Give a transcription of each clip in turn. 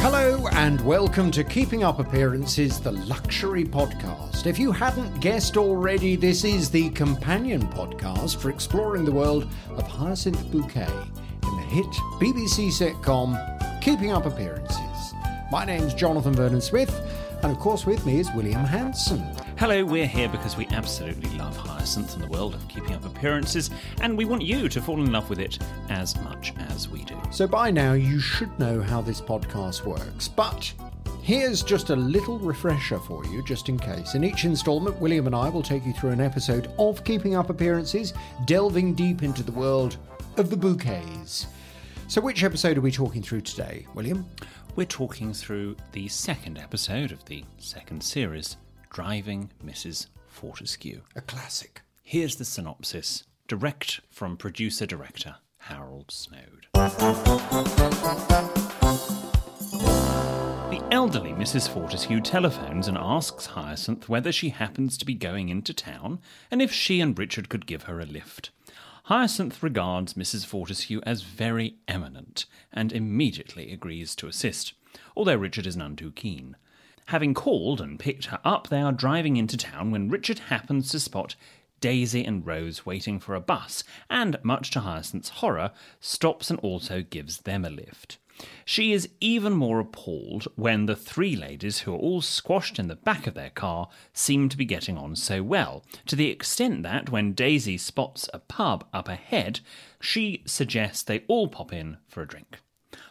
Hello and welcome to Keeping Up Appearances, the luxury podcast. If you hadn't guessed already, this is the companion podcast for exploring the world of Hyacinth Bouquet in the hit BBC sitcom Keeping Up Appearances. My name's Jonathan Vernon Smith, and of course, with me is William Hanson. Hello, we're here because we absolutely love Hyacinth and the world of keeping up appearances, and we want you to fall in love with it as much as we do. So by now, you should know how this podcast works, but here's just a little refresher for you, just in case. In each installment, William and I will take you through an episode of Keeping Up Appearances, delving deep into the world of the bouquets. So, which episode are we talking through today, William? We're talking through the second episode of the second series, Driving Mrs. Fortescue. A classic. Here's the synopsis, direct from producer director Harold Snoad. The elderly Mrs. Fortescue telephones and asks Hyacinth whether she happens to be going into town and if she and Richard could give her a lift. Hyacinth regards Mrs. Fortescue as very eminent and immediately agrees to assist, although Richard is none too keen. Having called and picked her up, they are driving into town when Richard happens to spot Daisy and Rose waiting for a bus, and, much to Hyacinth's horror, stops and also gives them a lift. She is even more appalled when the three ladies, who are all squashed in the back of their car, seem to be getting on so well, to the extent that when Daisy spots a pub up ahead, she suggests they all pop in for a drink.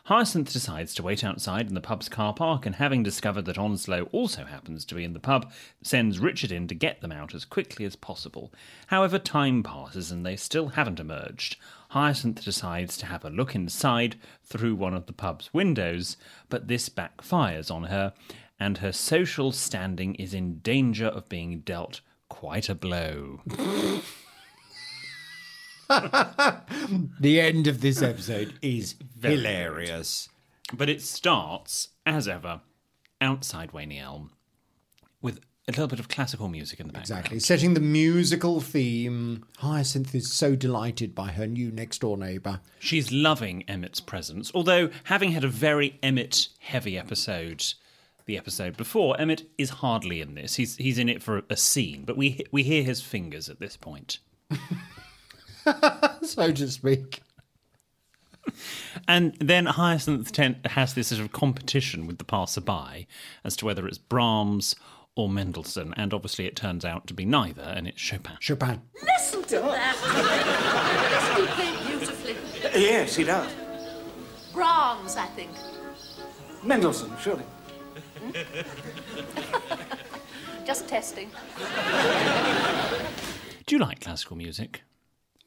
Hyacinth decides to wait outside in the pub's car park, and having discovered that Onslow also happens to be in the pub, sends Richard in to get them out as quickly as possible. However, time passes and they still haven't emerged. Hyacinth decides to have a look inside through one of the pub's windows, but this backfires on her, and her social standing is in danger of being dealt quite a blow. The end of this episode is hilarious. But it starts, as ever, outside Waney Elm, with a little bit of classical music in the background. Exactly. Setting the musical theme. Hyacinth is so delighted by her new next door neighbour. She's loving Emmett's presence, although having had a very Emmett heavy episode the episode before, Emmett is hardly in this. He's he's in it for a scene, but we we hear his fingers at this point. So to speak. And then Hyacinth ten- has this sort of competition with the passerby as to whether it's Brahms or Mendelssohn, and obviously it turns out to be neither, and it's Chopin. Chopin. Listen to that. Doesn't he play beautifully? Yes, he does. Brahms, I think. Mendelssohn, surely. Just testing. Do you like classical music?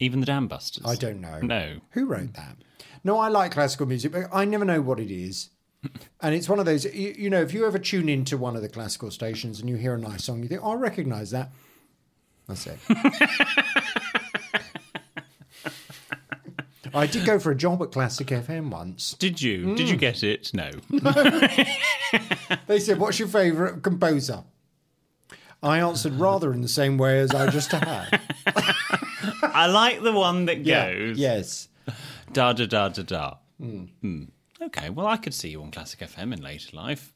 Even the Dam Busters? I don't know. No. Who wrote that? No, I like classical music, but I never know what it is. And it's one of those, you, you know, if you ever tune into one of the classical stations and you hear a nice song, you think, oh, I recognise that. That's it. I did go for a job at Classic FM once. Did you? Mm. Did you get it? No. They said, What's your favourite composer? I answered rather in the same way as I just had. I like the one that goes Yes. da da da da da. Hmm. Okay, well, I could see you on Classic FM in later life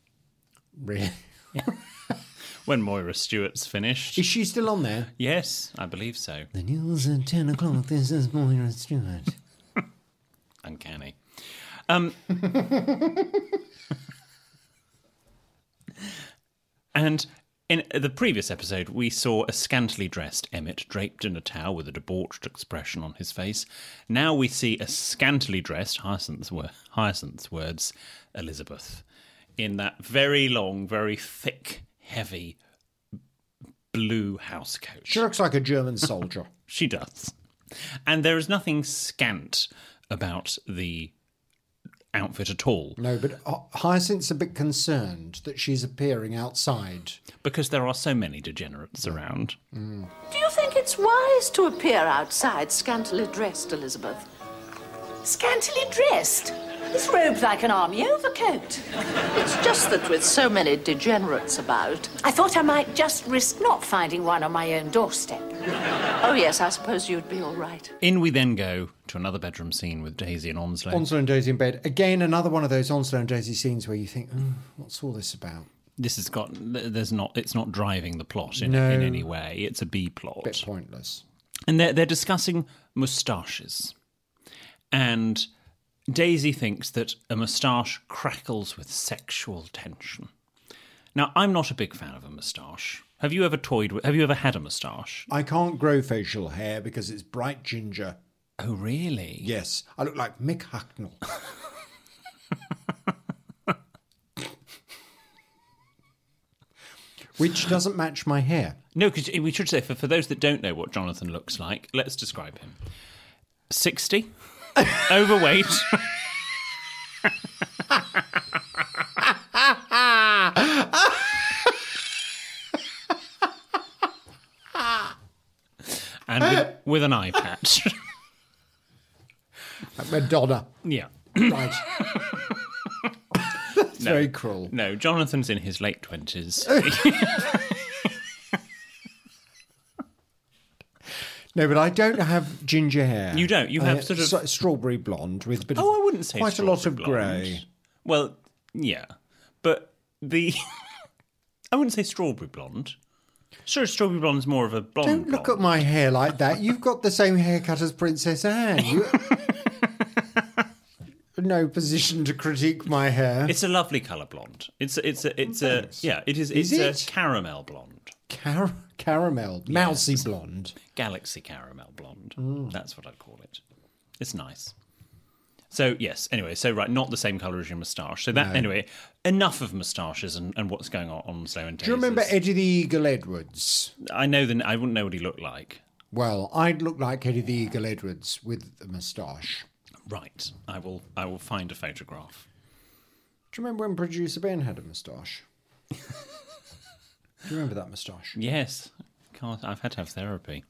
Really? when Moira Stewart's finished. Is she still on there? Yes, I believe so. The news at 10 o'clock. This is Moira Stewart. Uncanny. Um, and in the previous episode, we saw a scantily dressed Emmett draped in a towel with a debauched expression on his face. Now we see a scantily dressed, Hyacinth's, wor- Hyacinth's words, Elizabeth, in that very long, very thick, heavy blue house coat. She looks like a German soldier. She does. And there is nothing scant about the outfit at all No, but uh, Hyacinth's a bit concerned that she's appearing outside. because there are so many degenerates around. Do you think it's wise to appear outside scantily dressed, Elizabeth? Scantily dressed? This robe's like an army overcoat. It's just that with so many degenerates about, I thought I might just risk not finding one on my own doorstep. Oh, yes, I suppose you'd be all right. In we then go to another bedroom scene with Daisy and Onslow. Onslow and Daisy in bed. Again, another one of those Onslow and Daisy scenes where you think, oh, what's all this about? this has got there's not it's not driving the plot in, No. in any way. It's a B plot. Bit pointless. and they're, they're discussing moustaches. And Daisy thinks that a moustache crackles with sexual tension. Now, I'm not a big fan of a moustache. Have you ever toyed with, have you ever had a moustache? I can't grow facial hair because it's bright ginger. Oh, really? Yes, I look like Mick Hucknall. Which doesn't match my hair. No, because we should say, for, for those that don't know what Jonathan looks like, let's describe him 60, overweight. and with, with an eye patch. Like Madonna. yeah. Right. That's very cruel. No, Jonathan's in his late 20s. No, but I don't have ginger hair. You don't? You have I- sort of- so- strawberry blonde with a bit oh, of Oh, I wouldn't say quite a lot of blonde. grey. Well, yeah, but the I wouldn't say strawberry blonde. Sure, strawberry blonde's more of a blonde. Don't look blonde. at my hair like that. You've got the same haircut as Princess Anne. You... no position to critique my hair. It's a lovely colour blonde. It's a, it's a it's a Thanks. yeah. It is. Is It's it? a caramel blonde, Car- caramel, mousy blonde. galaxy caramel blonde. Mm. That's what I'd call it. It's nice. So yes. Anyway, so right, not the same colour as your moustache. So that anyway, enough of moustaches and, and what's going on Onslow and Do you remember Eddie the Eagle Edwards? I know the I wouldn't know what he looked like. Well, I'd look like Eddie the Eagle Edwards with a moustache. Right. I will I will find a photograph. Do you remember when producer Ben had a moustache? Do you remember that moustache? Yes. God, I've had to have therapy.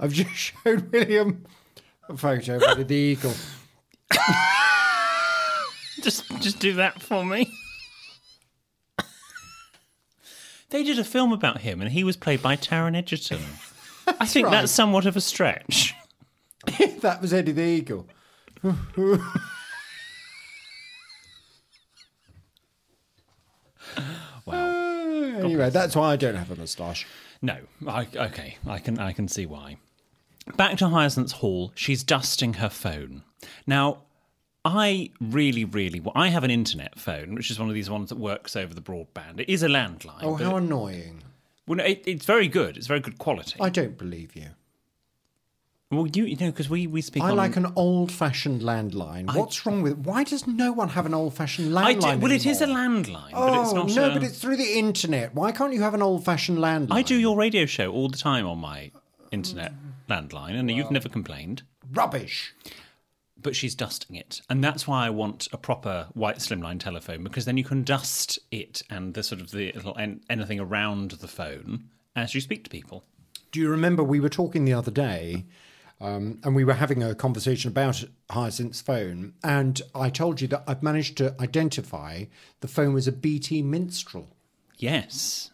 I've just showed William a photo of the Eagle. Just just do that for me. they did a film about him and he was played by Taron Egerton. I think right. that's somewhat of a stretch. that was Eddie the Eagle. Wow. Uh, anyway, that's why I don't have a moustache. No. I, okay, I can I can see why. Back to Hyacinth's hall, she's dusting her phone. Now, I really, really, wa- I have an internet phone, which is one of these ones that works over the broadband. It is a landline. Oh, how annoying. well, no, it, it's very good. It's very good quality. I don't believe you. Well, you, you know, because we, we speak I on... like an old fashioned landline. What's wrong with Why does no one have an old fashioned landline? I do, well, it is a landline, Oh, but it's oh, not no, a- but it's through the internet. Why can't you have an old fashioned landline? I do your radio show all the time on my internet landline, and you've never complained. Rubbish. but she's dusting it. And that's why I want a proper white slimline telephone because then you can dust it and the sort of the little an- anything around the phone as you speak to people. Do you remember we were talking the other day um, and we were having a conversation about Hyacinth's phone, and I told you that I've managed to identify the phone was a BT Minstrel. Yes.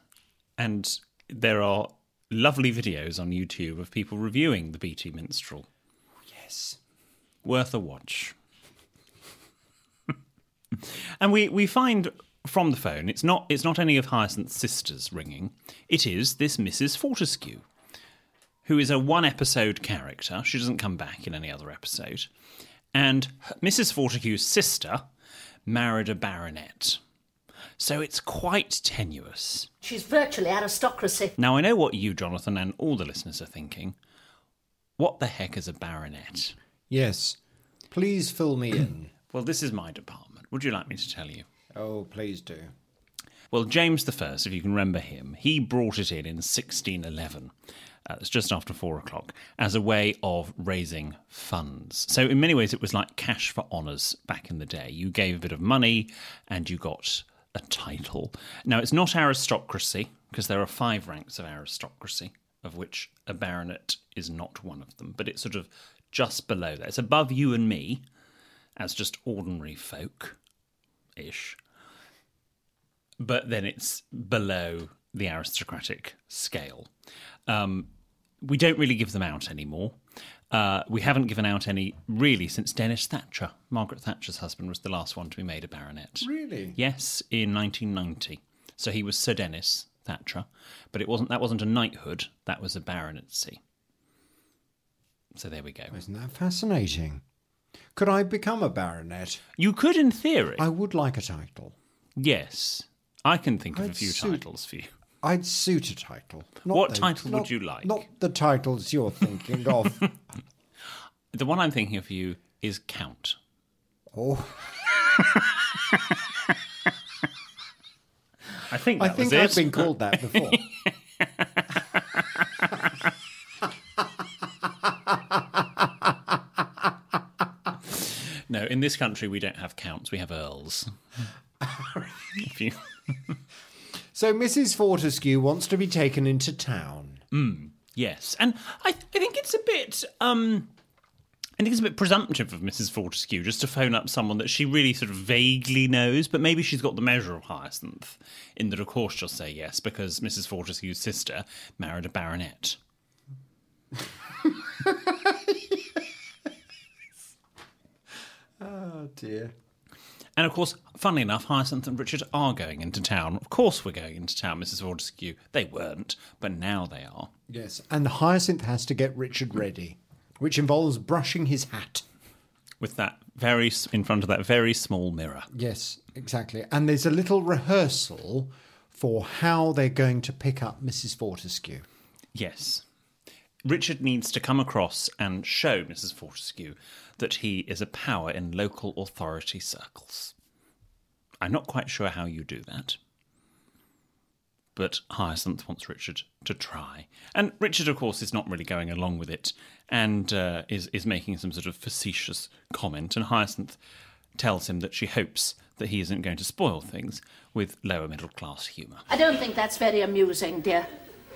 And there are lovely videos on YouTube of people reviewing the BT Minstrel. Yes. Worth a watch. and we, we find from the phone it's not it's not any of Hyacinth's sisters ringing. It is this Mrs. Fortescue, who is a one episode character. She doesn't come back in any other episode. And Mrs. Fortescue's sister married a baronet. So it's quite tenuous. She's virtually aristocracy. Now, I know what you, Jonathan, and all the listeners are thinking. What the heck is a baronet? Yes. Please fill me in. Well, this is my department. Would you like me to tell you? Oh, please do. Well, James I, if you can remember him, he brought it in in 1611. Uh, it's just after four o'clock, as a way of raising funds. So, in many ways, it was like cash for honours back in the day. You gave a bit of money and you got a title. Now, it's not aristocracy, because there are five ranks of aristocracy, of which a baronet is not one of them, but it's sort of just below that. It's above you and me as just ordinary folk ish but then it's below the aristocratic scale. Um, we don't really give them out anymore. Uh, we haven't given out any really since Dennis Thatcher. Margaret Thatcher's husband was the last one to be made a baronet. Really? Yes, in 1990. So he was Sir Dennis Thatcher, but it wasn't. That wasn't a knighthood. That was a baronetcy. So there we go. Isn't that fascinating? Could I become a baronet? You could, in theory. I would like a title. Yes, I can think of a I'd few suit- titles for you. I'd suit a title. What those- title would you like? Not the titles you're thinking of. The one I'm thinking of for you is Count. oh, I think I that think was I've it. been called that before. No, in this country we don't have counts. We have earls. if you, so Mrs. Fortescue wants to be taken into town. yes, and I, I think it's a bit. Um, I think it's a bit presumptive of Mrs. Fortescue just to phone up someone that she really sort of vaguely knows, but maybe she's got the measure of Hyacinth. In that, of course, she'll say yes because Mrs. Fortescue's sister married a baronet. Oh dear. And of course, funnily enough, Hyacinth and Richard are going into town. Of course, we're going into town, Mrs. Fortescue. They weren't, but now they are. Yes, and Hyacinth has to get Richard ready, which involves brushing his hat. With that very in front of that very small mirror. Yes, exactly. And there's a little rehearsal for how they're going to pick up Mrs. Fortescue. Yes. Richard needs to come across and show Mrs. Fortescue that he is a power in local authority circles. I'm not quite sure how you do that. But Hyacinth wants Richard to try. And Richard, of course, is not really going along with it and uh, is, is making some sort of facetious comment. And Hyacinth tells him that she hopes that he isn't going to spoil things with lower middle class humour. I don't think that's very amusing, dear.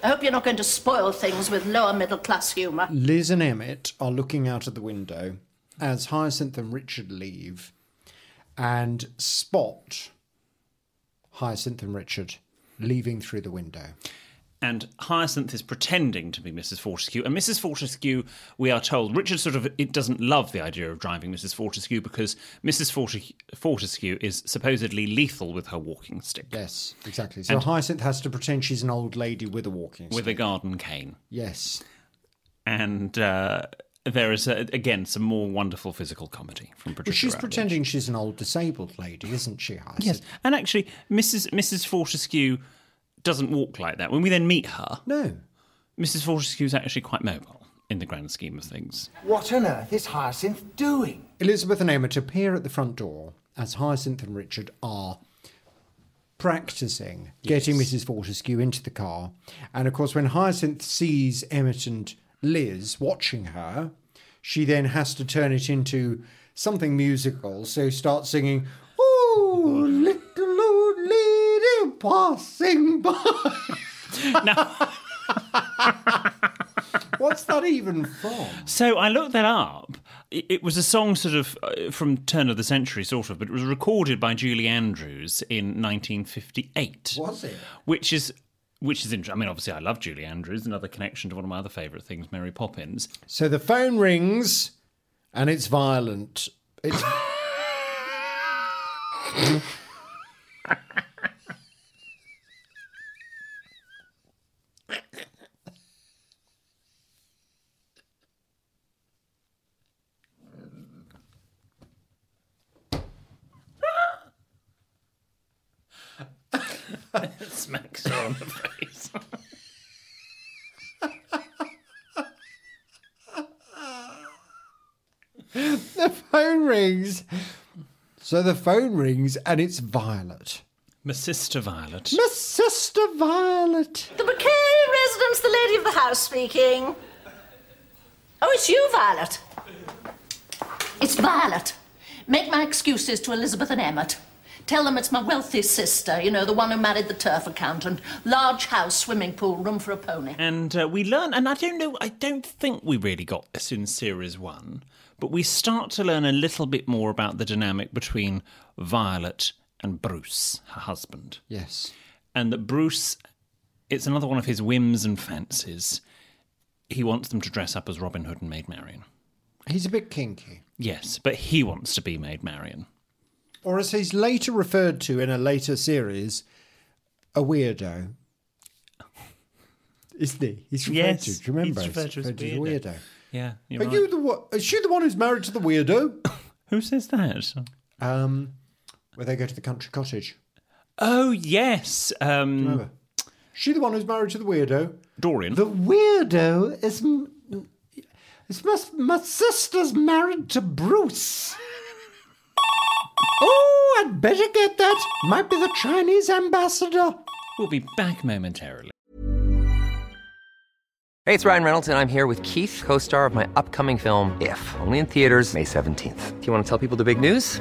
I hope you're not going to spoil things with lower middle class humour. Liz and Emmett are looking out of the window as Hyacinth and Richard leave and spot Hyacinth and Richard leaving through the window. And Hyacinth is pretending to be Mrs. Fortescue. And Mrs. Fortescue, we are told, Richard sort of it doesn't love the idea of driving Mrs. Fortescue because Mrs. Forte- Fortescue is supposedly lethal with her walking stick, Yes, exactly. So Hyacinth has to pretend she's an old lady with a walking with stick. With a garden cane. Yes. And uh, there is, uh again, some more wonderful physical comedy from Patricia. Well, she's Routledge. pretending she's an old disabled lady, isn't she, Hyacinth? Yes, and actually, Mrs. Mrs. Fortescue doesn't walk like that. When we then meet her, No. Mrs. Fortescue is actually quite mobile in the grand scheme of things. What on earth is Hyacinth doing? Elizabeth and Emmett appear at the front door as Hyacinth and Richard are practicing getting Mrs. Fortescue into the car. And of course, when Hyacinth sees Emmett and Liz watching her, she then has to turn it into something musical. So start singing, "Oh, little old lady passing by." Now, What's that even from? so I looked that up. It was a song sort of uh, from turn of the century, sort of, but it was recorded by Julie Andrews in 1958. Was it? Which is which is interesting. I mean, obviously, I love Julie Andrews. Another connection to one of my other favourite things, Mary Poppins. So the phone rings, and it's violent. It's Smacks her on the face. the phone rings. So the phone rings, and it's Violet. My sister Violet. My sister Violet. The Bouquet residence, the lady of the house speaking. Oh, it's you, Violet. It's Violet. Make my excuses to Elizabeth and Emmett. Tell them it's my wealthy sister, you know, the one who married the turf accountant. Large house, swimming pool, room for a pony. And uh, we learn, and I don't know, I don't think we really got this in series one, but we start to learn a little bit more about the dynamic between Violet and Bruce, her husband. Yes. And that Bruce, it's another one of his whims and fancies. He wants them to dress up as Robin Hood and Maid Marian. He's a bit kinky. Yes, but he wants to be Maid Marian. Or as he's later referred to in a later series, a weirdo. Isn't he? He's referred Yes, to. Do you remember? he's referred to as a weirdo. Yeah, you're right. you the one? Is she the one who's married to the weirdo? Who says that? um, where they go to the country cottage. Oh, yes. Um, Remember? She the one who's married to the weirdo. Dorian. The weirdo is. m- It's my, my sister's married to Bruce. Oh, I'd better get that. Might be the Chinese ambassador. We'll be back momentarily. Hey, it's Ryan Reynolds, and I'm here with Keith, co star of my upcoming film, If, only in theaters, May 17th. Do you want to tell people the big news?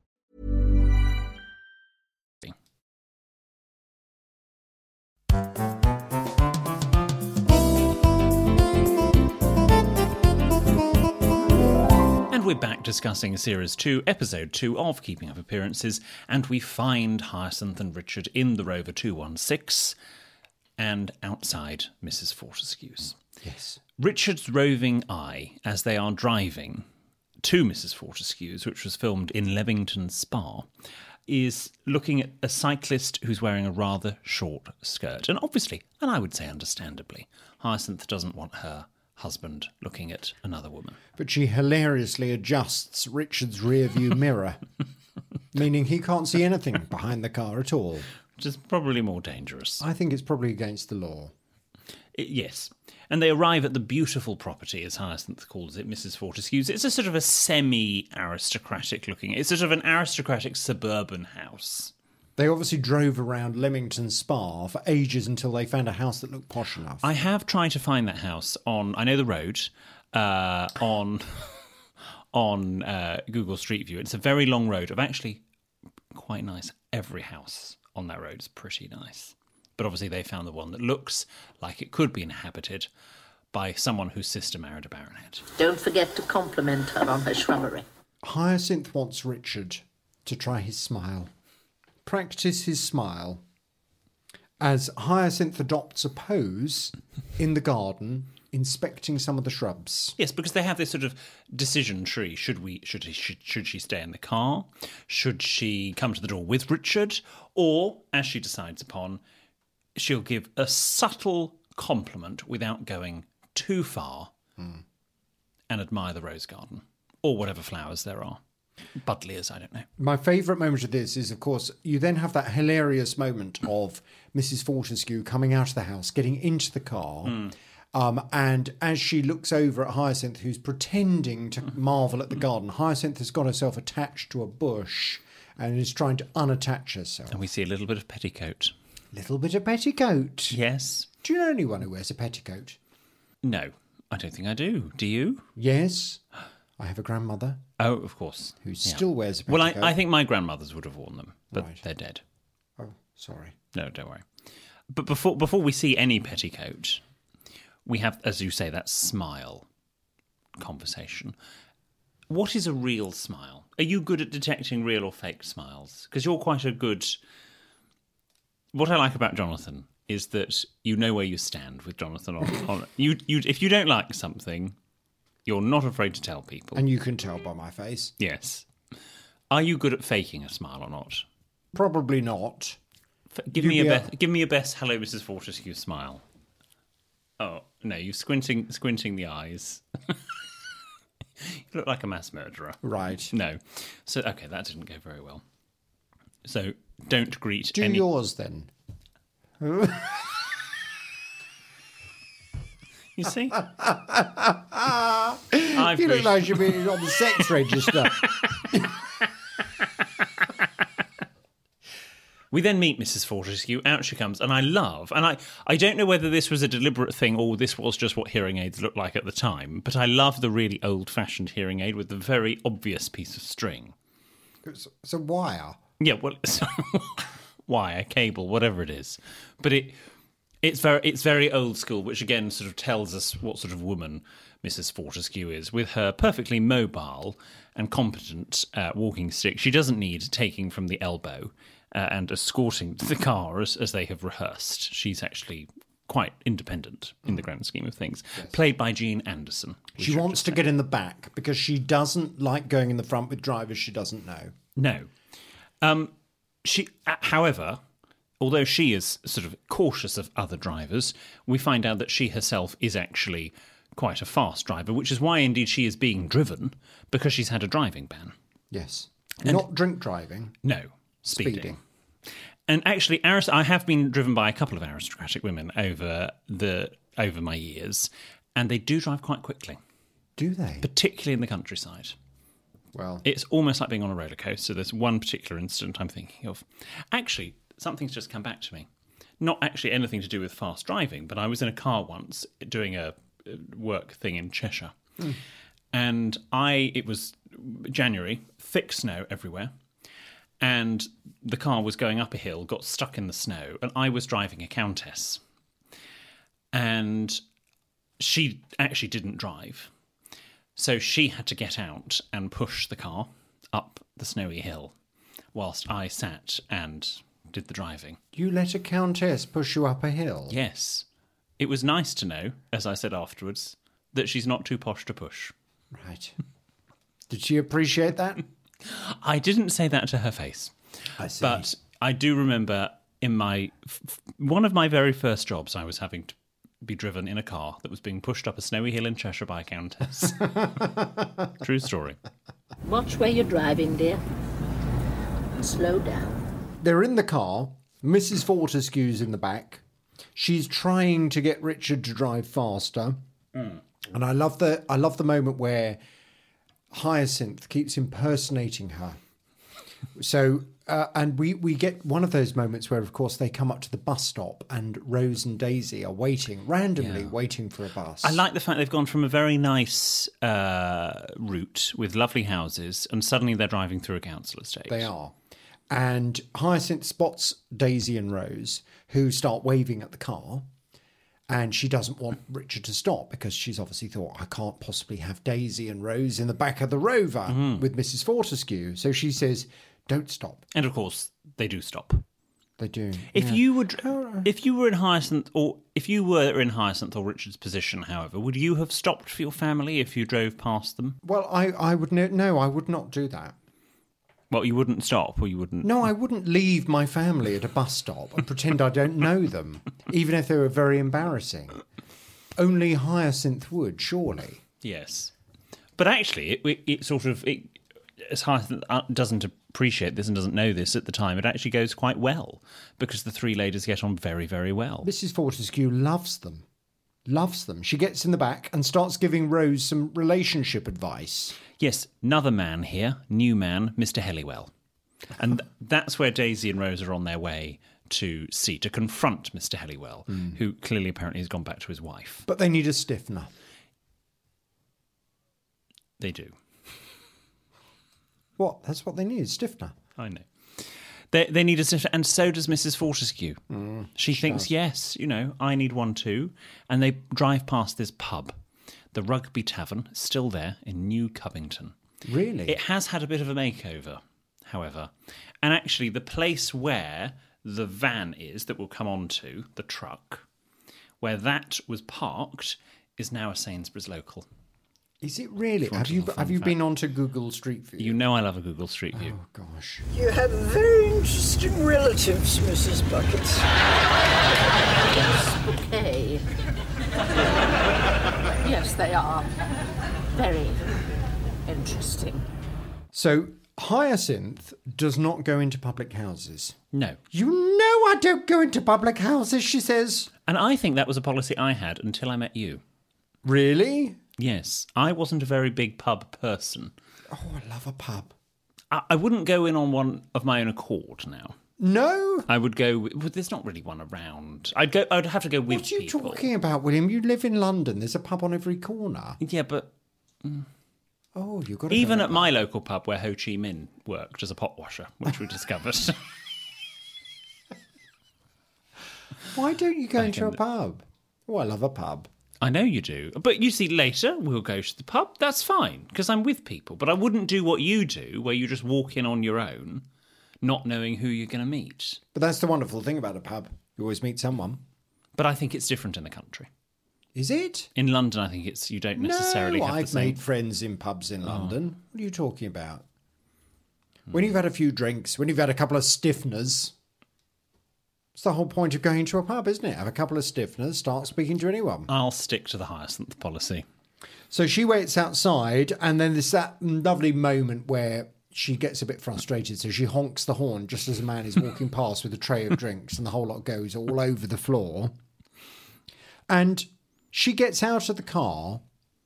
We're back discussing Series 2, Episode 2 of Keeping Up Appearances, and we find Hyacinth and Richard in the Rover 216 and outside Mrs. Fortescue's. Yes. Richard's roving eye as they are driving to Mrs. Fortescue's, which was filmed in Leamington Spa, is looking at a cyclist who's wearing a rather short skirt. And obviously, and I would say understandably, Hyacinth doesn't want her husband looking at another woman. But she hilariously adjusts Richard's rear view mirror, meaning he can't see anything behind the car at all. Which is probably more dangerous. I think it's probably against the law. I- yes. And they arrive at the beautiful property, as Hyacinth calls it, Mrs. Fortescue's. It's a sort of a semi aristocratic looking, it's sort of an aristocratic suburban house. They obviously drove around Leamington Spa for ages until they found a house that looked posh enough. I have tried to find that house on. I know the road uh, on on uh, Google Street View. It's a very long road of actually quite nice. Every house on that road is pretty nice, but obviously they found the one that looks like it could be inhabited by someone whose sister married a baronet. Don't forget to compliment her on her shrubbery. Hyacinth wants Richard to try his smile. Practice his smile. As Hyacinth adopts a pose in the garden, inspecting some of the shrubs. Yes, because they have this sort of decision tree. Should we? Should he, should, should she stay in the car? Should she come to the door with Richard? Or, as she decides upon, she'll give a subtle compliment without going too far, hmm. and admire the rose garden or whatever flowers there are. Buddleias, I don't know. My favourite moment of this is, of course, you then have that hilarious moment of Mrs. Fortescue coming out of the house, getting into the car. Um, and as she looks over at Hyacinth, who's pretending to marvel at the garden, Hyacinth has got herself attached to a bush and is trying to unattach herself. And we see a little bit of petticoat. Little bit of petticoat. Yes. Do you know anyone who wears a petticoat? No, I don't think I do. Do you? Yes. I have a grandmother Oh, of course. who Yeah. still wears a Well. I, I think my grandmothers would have worn them, but Right. they're dead. Oh, sorry. No, don't worry. But before before we see any petticoat, we have, as you say, that smile conversation. What is a real smile? Are you good at detecting real or fake smiles? Because you're quite a good. What I like about Jonathan is that you know where you stand with Jonathan on, on you. You if you don't like something, you're not afraid to tell people. And you can tell by my face. yes. Are you good at faking a smile or not? Probably not. F- Give me a be a- best. Give me a best. Hello, Mrs. Fortescue. Smile. Oh no, you squinting, squinting the eyes. you look like a mass murderer. Right. No. So okay, that didn't go very well. So don't greet Do any. yours then. You see, you I've look like you've been on the sex register. We then meet Mrs. Fortescue. Out she comes, and I love. And I, I don't know whether this was a deliberate thing or this was just what hearing aids looked like at the time. But I love the really old-fashioned hearing aid with the very obvious piece of string. it's, it's a wire. Yeah, well, so, wire, cable, whatever it is, but it it's very it's very old school, which again sort of tells us what sort of woman Mrs. Fortescue is. With her perfectly mobile and competent uh, walking stick, she doesn't need taking from the elbow uh, and escorting the car as, as they have rehearsed. She's actually quite independent in the grand scheme of things. Played by Jean Anderson. She wants to say. get in the back because she doesn't like going in the front with drivers she doesn't know. No. Um, she, uh, however, although she is sort of cautious of other drivers, we find out that she herself is actually quite a fast driver, which is why indeed she is being driven because she's had a driving ban. Yes. Not drink driving, No, speeding. speeding. And actually, aris- I have been driven by a couple of aristocratic women over the over my years, and they do drive quite quickly, Do they? particularly in the countryside. well, It's almost like being on a roller coaster. There's one particular incident I'm thinking of. Actually, something's just come back to me. Not actually anything to do with fast driving, but I was in a car once doing a Uh, work thing in Cheshire. Hmm. And I, it was January, thick snow everywhere. And the car was going up a hill, got stuck in the snow, and I was driving a Countess. And she actually didn't drive. So she had to get out and push the car up the snowy hill whilst I sat and did the driving. you let a countess push you up a hill. Yes. It was nice to know, as I said afterwards, that she's not too posh to push. Right. Did she appreciate that? I didn't say that to her face, I see. but I do remember in my f- f- one of my very first jobs, I was having to be driven in a car that was being pushed up a snowy hill in Cheshire by a countess. True story. Watch where you're driving, dear. And slow down. They're in the car. Mrs. Fortescue's in the back. She's trying to get Richard to drive faster. And I love the I love the moment where Hyacinth keeps impersonating her. So, uh, and we, we get one of those moments where, of course, they come up to the bus stop and Rose and Daisy are waiting, randomly waiting for a bus. I like the fact they've gone from a very nice uh, route with lovely houses, and suddenly they're driving through a council estate. They are. And Hyacinth spots Daisy and Rose, who start waving at the car. And she doesn't want Richard to stop because she's obviously thought, I can't possibly have Daisy and Rose in the back of the rover Mm-hmm. with Mrs. Fortescue. So she says, Don't stop. And of course, they do stop. They do. If yeah. you would, if you were in Hyacinth, or if you were in Hyacinth or Richard's position, however, would you have stopped for your family if you drove past them? Well, I, I would no, no, I would not do that. Well, you wouldn't stop, or you wouldn't. No, I wouldn't leave my family at a bus stop and pretend I don't know them, even if they were very embarrassing. Only Hyacinth would, surely. Yes, but actually, it, it, it sort of it, as Hyacinth uh, doesn't appreciate this and doesn't know this at the time. It actually goes quite well because the three ladies get on very, very well. Mrs. Fortescue loves them. Loves them. She gets in the back and starts giving Rose some relationship advice. Yes, another man here, new man, Mr. Helliwell. And that's where Daisy and Rose are on their way to see, to confront Mr. Helliwell, hmm. who clearly apparently has gone back to his wife. But they need a stiffener. They do. What? That's what they need, stiffener. I know. They, they need a stiffener, and so does Mrs. Fortescue. Hmm. she thinks, yes, you know, I need one too. And they drive past this pub, the Rugby Tavern, still there in New Covington. Really? It has had a bit of a makeover, however. And actually, the place where the van is that we'll come on to, the truck, where that was parked, is now a Sainsbury's local. Is it really? If you want Have you have you fact. been onto Google Street View? You know I love a Google Street View. Oh gosh. You have very interesting relatives, Mrs. Buckets. Bouquet. Yes, they are. Very interesting. So Hyacinth does not go into public houses. No. You know I don't go into public houses, she says. And I think that was a policy I had until I met you. Really? Yes, I wasn't a very big pub person. Oh, I love a pub. I, I wouldn't go in on one of my own accord now. No? I would go. With, well, there's not really one around. I'd go. I'd have to go with What are you people. talking about, William? You live in London. There's a pub on every corner. Yeah, but mm. Oh, you've got to even at my local pub where Ho Chi Minh worked as a pot washer, which we discovered. Why don't you go Back into in a the- pub? Oh, I love a pub. I know you do, but you see, later we'll go to the pub. That's fine because I'm with people. But I wouldn't do what you do, where you just walk in on your own, not knowing who you're going to meet. But that's the wonderful thing about a pub. You always meet someone. But I think it's different in the country. Is it? In London, I think it's you don't necessarily no, have the I've same. made friends in pubs in London. Oh. What are you talking about? Hmm. When you've had a few drinks, when you've had a couple of stiffeners, it's the whole point of going to a pub, isn't it? Have a couple of stiffeners, start speaking to anyone. I'll stick to the hyacinth policy. So she waits outside, and then there's that lovely moment where she gets a bit frustrated. So she honks the horn just as a man is walking past with a tray of drinks, and the whole lot goes all over the floor. And she gets out of the car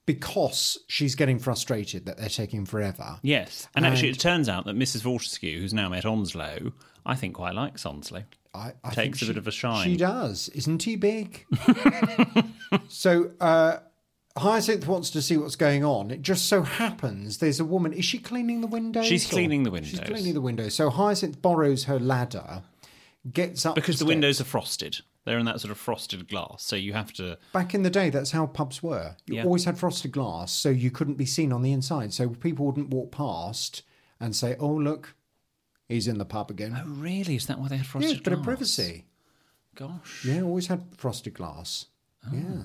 because she's getting frustrated that they're taking forever. Yes, and actually, it turns out that Mrs. Fortescue, who's now met Onslow, I think quite likes Onslow. I, I Takes think a she- bit of a shine. She does. Isn't he big? so uh, Hyacinth wants to see what's going on. It just so happens there's a woman. Is she cleaning the windows? She's cleaning the windows. She's cleaning the windows. So Hyacinth borrows her ladder, gets up Because the steps. windows are frosted. They're in that sort of frosted glass, so you have to. Back in the day, that's how pubs were. You Yeah. always had frosted glass, so you couldn't be seen on the inside. So people wouldn't walk past and say, "Oh, look, he's in the pub again." Oh, really? Is that why they had frosted it's a bit of privacy. Gosh. Yeah, always had frosted glass. Oh. Yeah.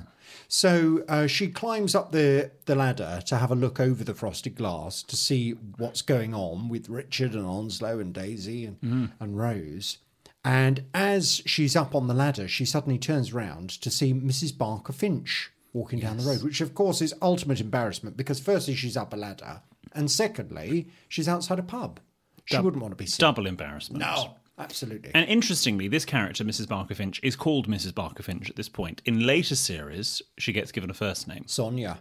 So uh, she climbs up the, the ladder to have a look over the frosted glass to see what's going on with Richard and Onslow and Daisy and, Mm. and Rose. And as she's up on the ladder, she suddenly turns round to see Mrs. Barker Finch walking down the road, which of course is ultimate embarrassment because firstly she's up a ladder, and secondly she's outside a pub. She Dou- wouldn't want to be seen. Double embarrassment. No, absolutely. And interestingly, this character, Mrs. Barker Finch, is called Mrs. Barker Finch at this point. In later series, she gets given a first name. Sonia.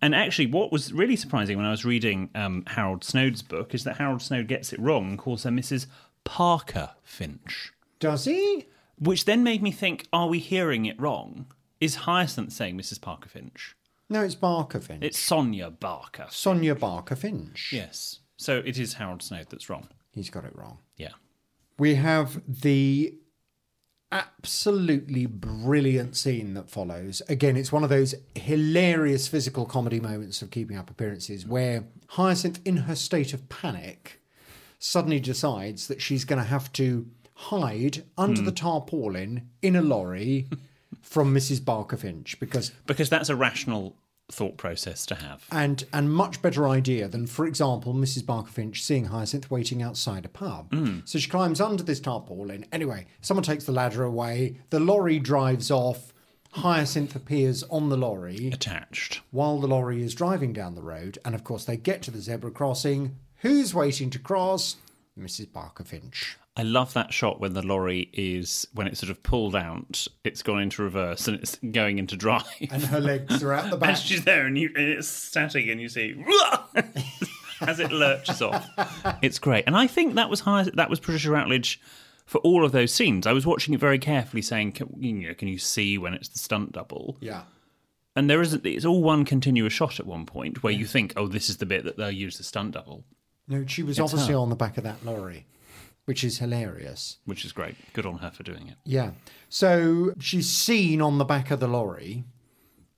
And actually, what was really surprising when I was reading um, Harold Snoad's book is that Harold Snoad gets it wrong and calls her Mrs. Parker Finch. Does he? Which then made me think, are we hearing it wrong? Is Hyacinth saying Mrs. Parker Finch? No, it's Barker Finch. It's Sonia Barker. Sonia Barker Finch. Yes. So it is Harold Snoad that's wrong. He's got it wrong. Yeah. We have the absolutely brilliant scene that follows. Again, it's one of those hilarious physical comedy moments of keeping up appearances where Hyacinth, in her state of panic, suddenly decides that she's going to have to hide under hmm. the tarpaulin in a lorry from Mrs. Barker Finch because Because that's a rational thought process to have. and and much better idea than, for example, Mrs. Barker Finch seeing Hyacinth waiting outside a pub. Hmm. So she climbs under this tarpaulin. Anyway, someone takes the ladder away. The lorry drives off. Hyacinth appears on the lorry Attached. while the lorry is driving down the road. And of course, they get to the zebra crossing. Who's waiting to cross? Mrs. Barker Finch. I love that shot when the lorry is, when it's sort of pulled out, it's gone into reverse and it's going into drive. And her legs are out the back. And she's there and, you, and it's static and you see as it lurches off. It's great. And I think that was high, that was Patricia Routledge for all of those scenes. I was watching it very carefully saying, can, you know, can you see when it's the stunt double? Yeah. And there isn't, it's all one continuous shot at one point where you think, oh, this is the bit that they'll use the stunt double, No, she was It's obviously her. on the back of that lorry, which is hilarious. which is great. Good on her for doing it. Yeah. So she's seen on the back of the lorry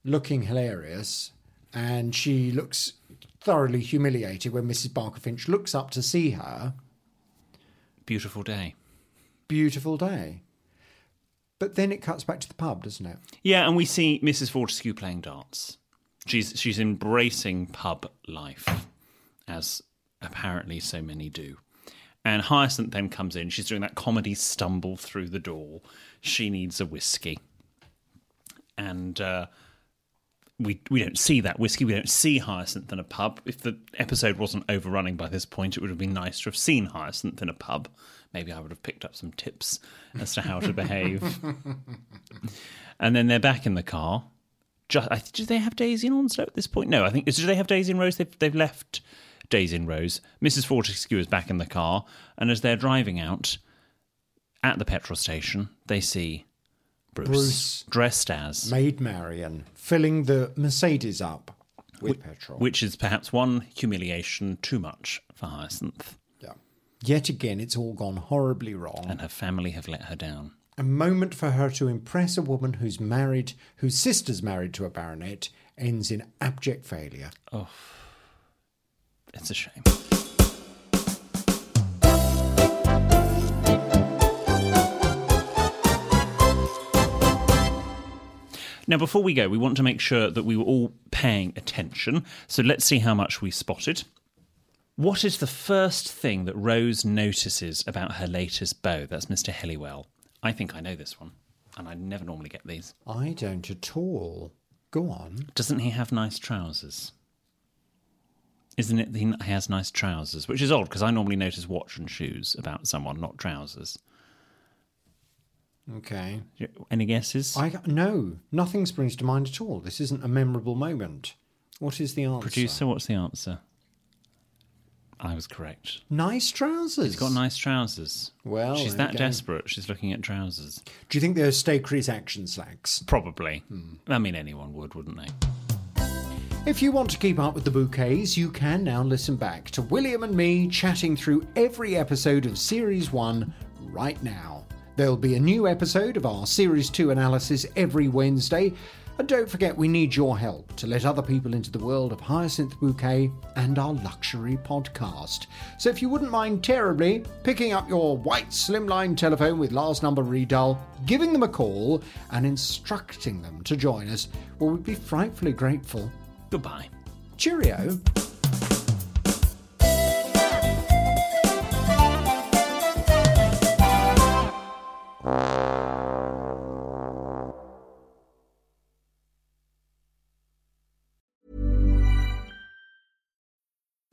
looking hilarious, and she looks thoroughly humiliated when Mrs. Barker Finch looks up to see her. Beautiful day. Beautiful day. But then it cuts back to the pub, doesn't it? Yeah, and we see Mrs. Fortescue playing darts. She's she's embracing pub life, as apparently so many do. And Hyacinth then comes in. She's doing that comedy stumble through the door. She needs a whiskey, and uh, we we don't see that whiskey. We don't see Hyacinth in a pub. If the episode wasn't overrunning by this point, it would have been nice to have seen Hyacinth in a pub. Maybe I would have picked up some tips as to how to behave. and then they're back in the car. Just, I, do they have Daisy and Onslow at this point? No, I think. Do they have Daisy and Rose? They've, they've left Daisy in Rose. Mrs. Fortescue is back in the car. And as they're driving out at the petrol station, they see Bruce, Bruce. dressed as. Maid Marian filling the Mercedes up with petrol. Which is perhaps one humiliation too much for Hyacinth. Yeah. Yet again, it's all gone horribly wrong. And her family have let her down. a moment for her to impress a woman who's married, whose sister's married to a baronet, ends in abject failure. Oh, it's a shame. Now, before we go, we want to make sure that we were all paying attention. So let's see how much we spotted. What is the first thing that Rose notices about her latest beau? That's Mr. Helliwell. I think I know this one, and I never normally get these. I don't at all. Go on. Doesn't he have nice trousers? Isn't it that he has nice trousers? Which is odd because I normally notice watch and shoes about someone, not trousers. Okay. Any guesses? I no, nothing springs to mind at all. This isn't a memorable moment. What is the answer? Producer, what's the answer? I was correct. Nice trousers. He's got nice trousers. Well, she's that desperate. She's looking at trousers. Do you think they're Stacre's action slacks? Probably. Hmm. I mean, anyone would, wouldn't they? If you want to keep up with the bouquets, you can now listen back to William and me chatting through every episode of Series 1 right now. There'll be a new episode of our Series 2 analysis every Wednesday. And don't forget, we need your help to let other people into the world of Hyacinth Bouquet and our luxury podcast. So if you wouldn't mind terribly picking up your white slimline telephone with last number redial, giving them a call, and instructing them to join us, well, we'd be frightfully grateful. Goodbye. Cheerio.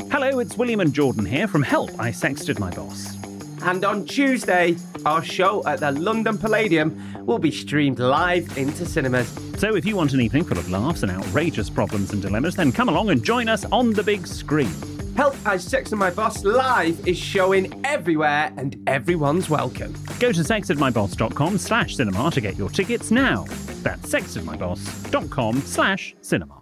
Hello, it's William and Jordan here from Help, I Sexted My Boss. And on Tuesday, our show at the London Palladium will be streamed live into cinemas. So if you want an evening full of laughs and outrageous problems and dilemmas, then come along and join us on the big screen. Help I Sexted My Boss live is showing everywhere and everyone's welcome. Go to sextedmyboss.com slash cinema to get your tickets now. That's sextedmyboss.com slash cinema.